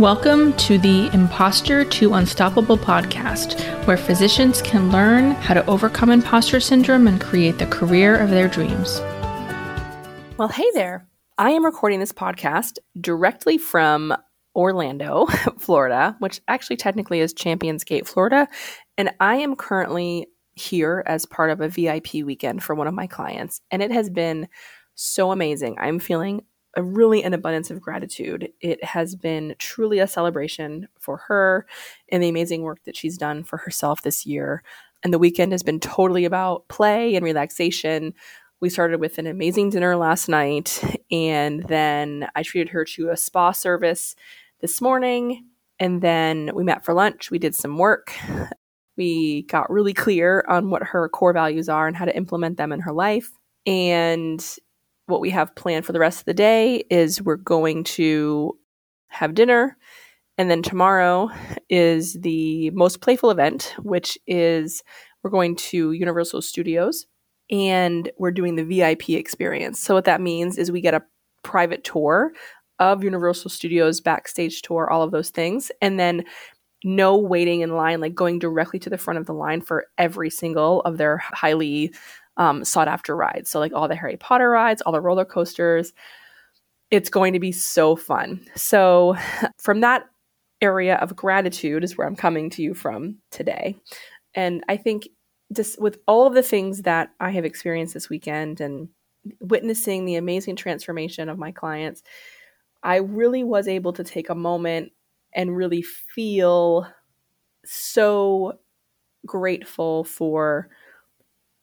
Welcome to the Imposter to Unstoppable podcast, where physicians can learn how to overcome imposter syndrome and create the career of their dreams. Well, hey there. I am recording this podcast directly from Orlando, Florida, which actually technically is Champions Gate, Florida. And I am currently here as part of a VIP weekend for one of my clients. And it has been so amazing. I'm feeling a really an abundance of gratitude. It has been truly a celebration for her and the amazing work that she's done for herself this year. And the weekend has been totally about play and relaxation. We started with an amazing dinner last night, and then I treated her to a spa service this morning. And then we met for lunch. We did some work. We got really clear on what her core values are and how to implement them in her life. And what we have planned for the rest of the day is we're going to have dinner. And then tomorrow is the most playful event, which is we're going to Universal Studios and we're doing the VIP experience. So, what that means is we get a private tour of Universal Studios, backstage tour, all of those things. And then no waiting in line, like going directly to the front of the line for every single of their highly um, sought after rides. So, like all the Harry Potter rides, all the roller coasters. It's going to be so fun. So, from that area of gratitude is where I'm coming to you from today. And I think just with all of the things that I have experienced this weekend and witnessing the amazing transformation of my clients, I really was able to take a moment and really feel so grateful for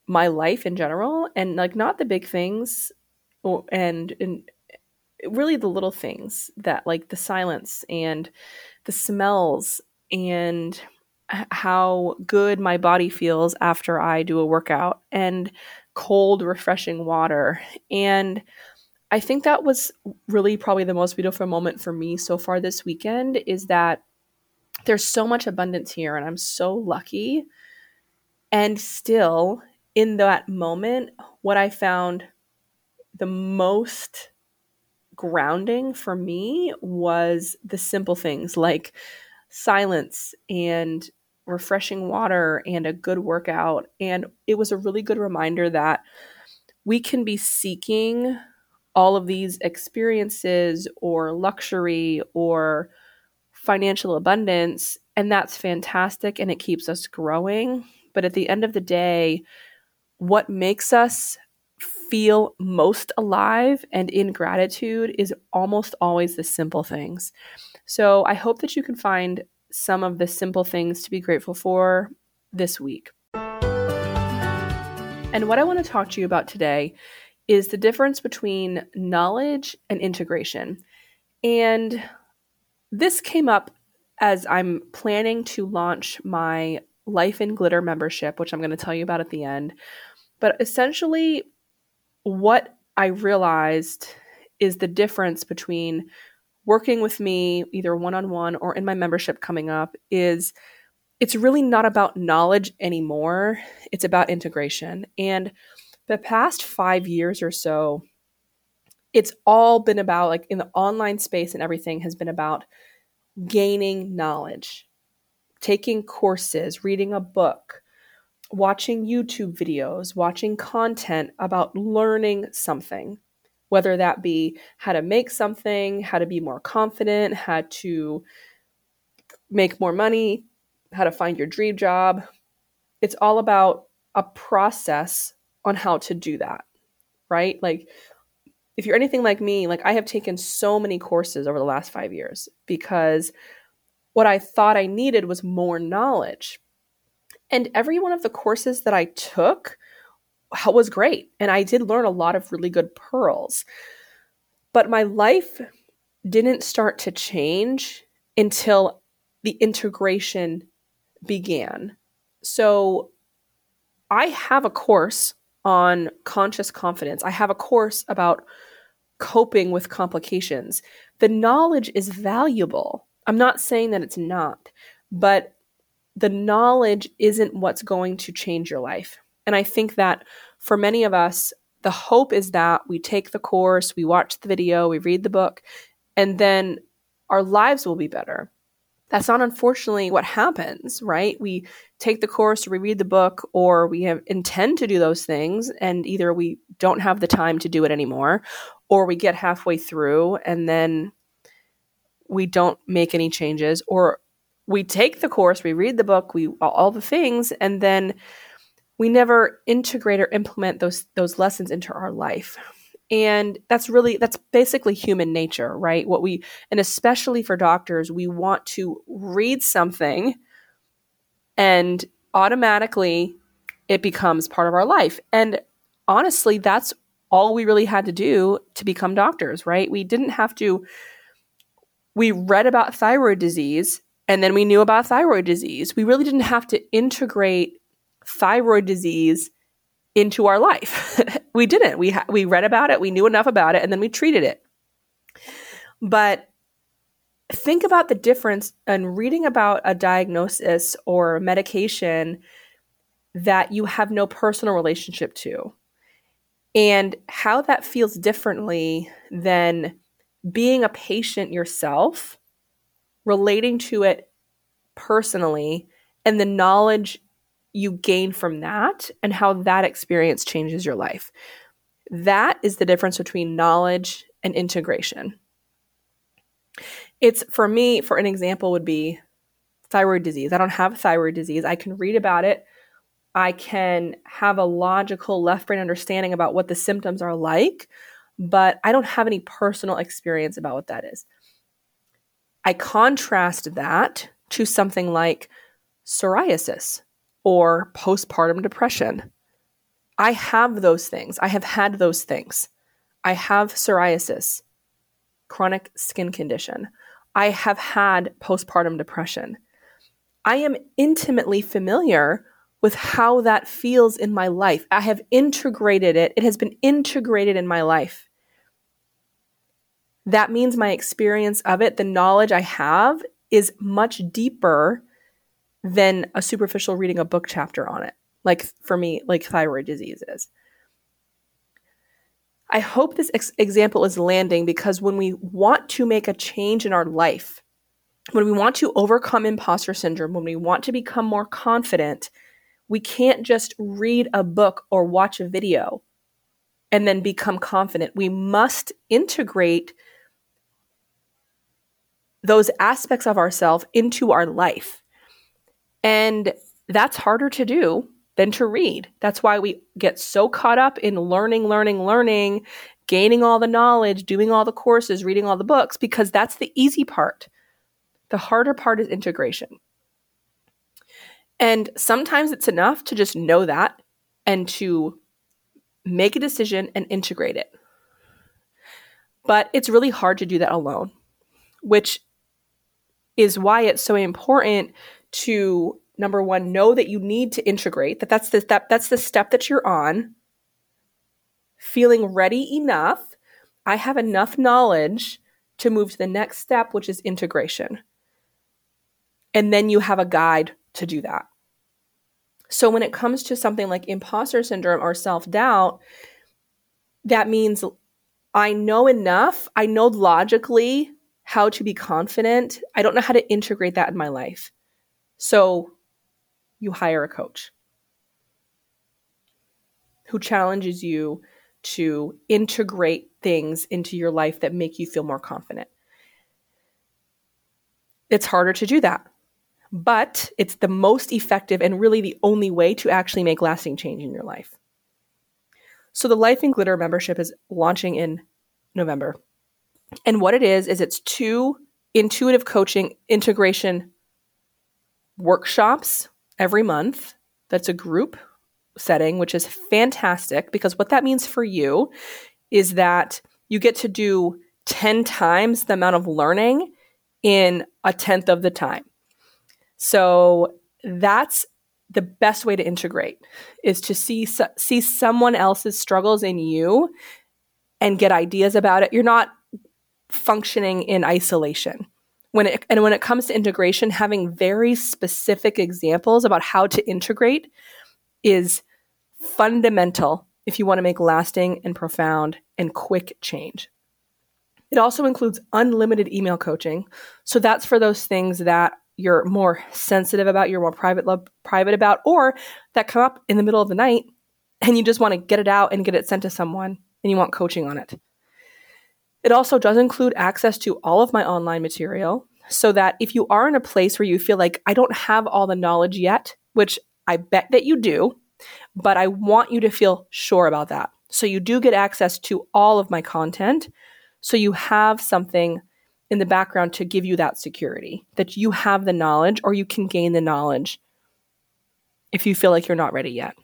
my life in general and like not the big things and and really the little things that like the silence and the smells and how good my body feels after I do a workout and cold refreshing water. And I think that was really probably the most beautiful moment for me so far this weekend is that there's so much abundance here and I'm so lucky. And still in that moment, what I found the most grounding for me was the simple things like silence and refreshing water and a good workout. And it was a really good reminder that we can be seeking all of these experiences or luxury or financial abundance. And that's fantastic and it keeps us growing. But at the end of the day, what makes us feel most alive and in gratitude is almost always the simple things. So I hope that you can find some of the simple things to be grateful for this week. And what I want to talk to you about today is the difference between knowledge and integration. And this came up as I'm planning to launch my Life in Glitter membership, which I'm going to tell you about at the end. But essentially, what I realized is the difference between working with me, either one on one or in my membership coming up, is it's really not about knowledge anymore. It's about integration. And the past five years or so, it's all been about, like in the online space and everything, has been about gaining knowledge, taking courses, reading a book, watching YouTube videos, watching content about learning something, whether that be how to make something, how to be more confident, how to make more money, how to find your dream job. It's all about a process on how to do that, right? Like, if you're anything like me, like I have taken so many courses over the last five years because what I thought I needed was more knowledge. And every one of the courses that I took was great. And I did learn a lot of really good pearls. But my life didn't start to change until the integration began. So I have a course on conscious confidence, I have a course about coping with complications. The knowledge is valuable. I'm not saying that it's not, but the knowledge isn't what's going to change your life. And I think that for many of us, the hope is that we take the course, we watch the video, we read the book, and then our lives will be better. That's not unfortunately what happens, right? We take the course, we read the book, or we have, intend to do those things, and either we don't have the time to do it anymore, or we get halfway through and then we don't make any changes, or we take the course, we read the book, we all the things, and then we never integrate or implement those those lessons into our life. And that's really that's basically human nature right? What we and especially for doctors we want to read something and automatically it becomes part of our life. And honestly that's all we really had to do to become doctors right? We didn't have to we read about thyroid disease and then we knew about thyroid disease we really didn't have to integrate thyroid disease into our life. we didn't. We ha- we read about it, we knew enough about it, and then we treated it. But think about the difference in reading about a diagnosis or medication that you have no personal relationship to and how that feels differently than being a patient yourself, relating to it personally, and the knowledge you gain from that and how that experience changes your life. That is the difference between knowledge and integration. It's for me, for an example, would be thyroid disease. I don't have thyroid disease. I can read about it. I can have a logical left brain understanding about what the symptoms are like, but I don't have any personal experience about what that is. I contrast that to something like psoriasis or postpartum depression. I have those things. I have had those things. I have psoriasis, chronic skin condition. I have had postpartum depression. I am intimately familiar with how that feels in my life. I have integrated it, it has been integrated in my life. That means my experience of it, the knowledge I have, is much deeper than a superficial reading a book chapter on it. Like for me, like thyroid disease is. I hope this ex- example is landing because when we want to make a change in our life, when we want to overcome imposter syndrome, when we want to become more confident, we can't just read a book or watch a video and then become confident. We must integrate those aspects of ourselves into our life. And that's harder to do than to read. That's why we get so caught up in learning, learning, learning, gaining all the knowledge, doing all the courses, reading all the books, because that's the easy part. The harder part is integration. And sometimes it's enough to just know that and to make a decision and integrate it. But it's really hard to do that alone, which is why it's so important to number one know that you need to integrate that that's the step that's the step that you're on. Feeling ready enough i have enough knowledge to move to the next step which is integration. And then you have a guide to do that. So when it comes to something like imposter syndrome or self-doubt that means i know enough i know logically how to be confident i don't know how to integrate that in my life so you hire a coach who challenges you to integrate things into your life that make you feel more confident. It's harder to do that, but it's the most effective and really the only way to actually make lasting change in your life. So, the Life in Glitter membership is launching in November. And what it is, is it's two intuitive coaching integration workshops every month. That's a group setting, which is fantastic because what that means for you is that you get to do 10 times the amount of learning in a tenth of the time. So that's the best way to integrate is to see see someone else's struggles in you and get ideas about it. You're not functioning in isolation when it and when it comes to integration having very specific examples about how to integrate is fundamental if you want to make lasting and profound and quick change It also includes unlimited email coaching. So that's for those things that you're more sensitive about, you're more private love, private about, or that come up in the middle of the night and you just want to get it out and get it sent to someone and you want coaching on it. It also does include access to all of my online material so that if you are in a place where you feel like I don't have all the knowledge yet, which I bet that you do, but I want you to feel sure about that. So you do get access to all of my content. So you have something in the background to give you that security that you have the knowledge or you can gain the knowledge if you feel like you're not ready yet.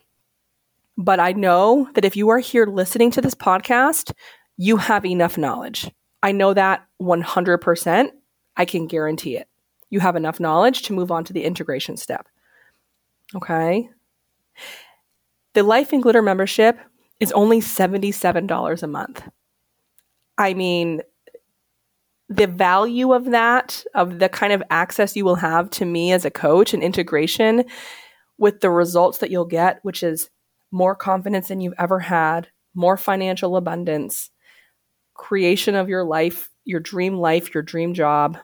But I know that if you are here listening to this podcast, you have enough knowledge. I know that 100%. I can guarantee it. You have enough knowledge to move on to the integration step. Okay. The Life in Glitter membership is only $77 a month. I mean, the value of that, of the kind of access you will have to me as a coach and integration with the results that you'll get, which is more confidence than you've ever had, more financial abundance, creation of your life, your dream life, your dream job,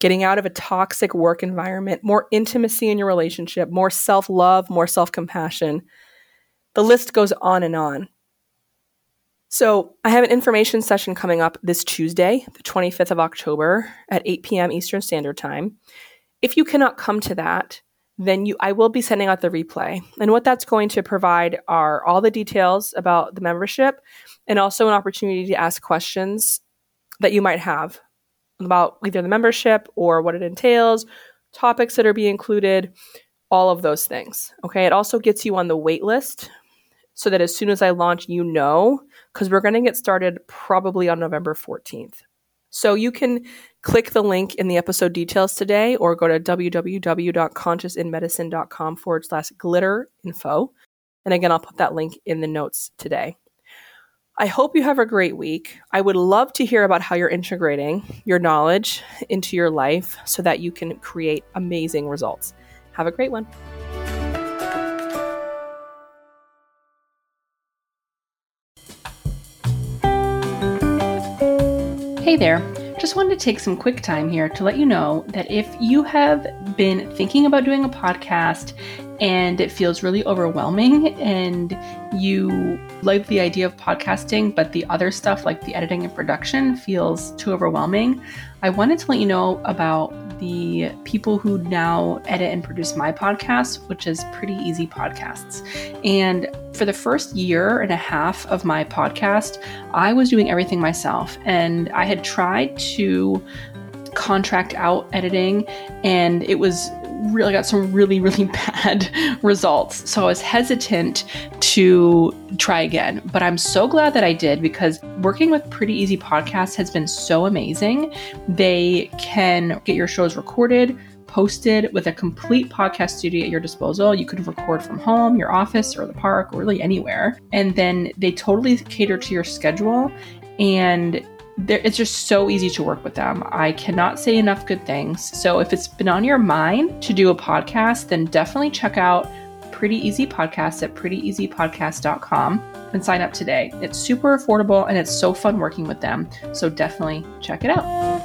getting out of a toxic work environment, more intimacy in your relationship, more self love, more self compassion. The list goes on and on. So, I have an information session coming up this Tuesday, the 25th of October at 8 p.m. Eastern Standard Time. If you cannot come to that, then you I will be sending out the replay. And what that's going to provide are all the details about the membership and also an opportunity to ask questions that you might have about either the membership or what it entails, topics that are being included, all of those things. Okay? It also gets you on the wait list so that as soon as I launch, you know, because we're going to get started probably on November 14th. So you can click the link in the episode details today or go to www.consciousinmedicine.com forward slash glitter info. And again, I'll put that link in the notes today. I hope you have a great week. I would love to hear about how you're integrating your knowledge into your life so that you can create amazing results. Have a great one. Hey there. Just wanted to take some quick time here to let you know that if you have been thinking about doing a podcast and it feels really overwhelming and you like the idea of podcasting, but the other stuff like the editing and production feels too overwhelming, I wanted to let you know about the people who now edit and produce my podcast, which is Pretty Easy Podcasts. And for the first year and a half of my podcast, I was doing everything myself. And I had tried to contract out editing, and it was really got some really, really bad results. So I was hesitant to try again. But I'm so glad that I did because working with Pretty Easy Podcasts has been so amazing. They can get your shows recorded, posted with a complete podcast studio at your disposal. You could record from home, your office, or the park, or really anywhere. And then they totally cater to your schedule. And it's just so easy to work with them. I cannot say enough good things. So if it's been on your mind to do a podcast, then definitely check out Pretty Easy Podcast at prettyeasypodcast.com and sign up today. It's super affordable and it's so fun working with them. So definitely check it out.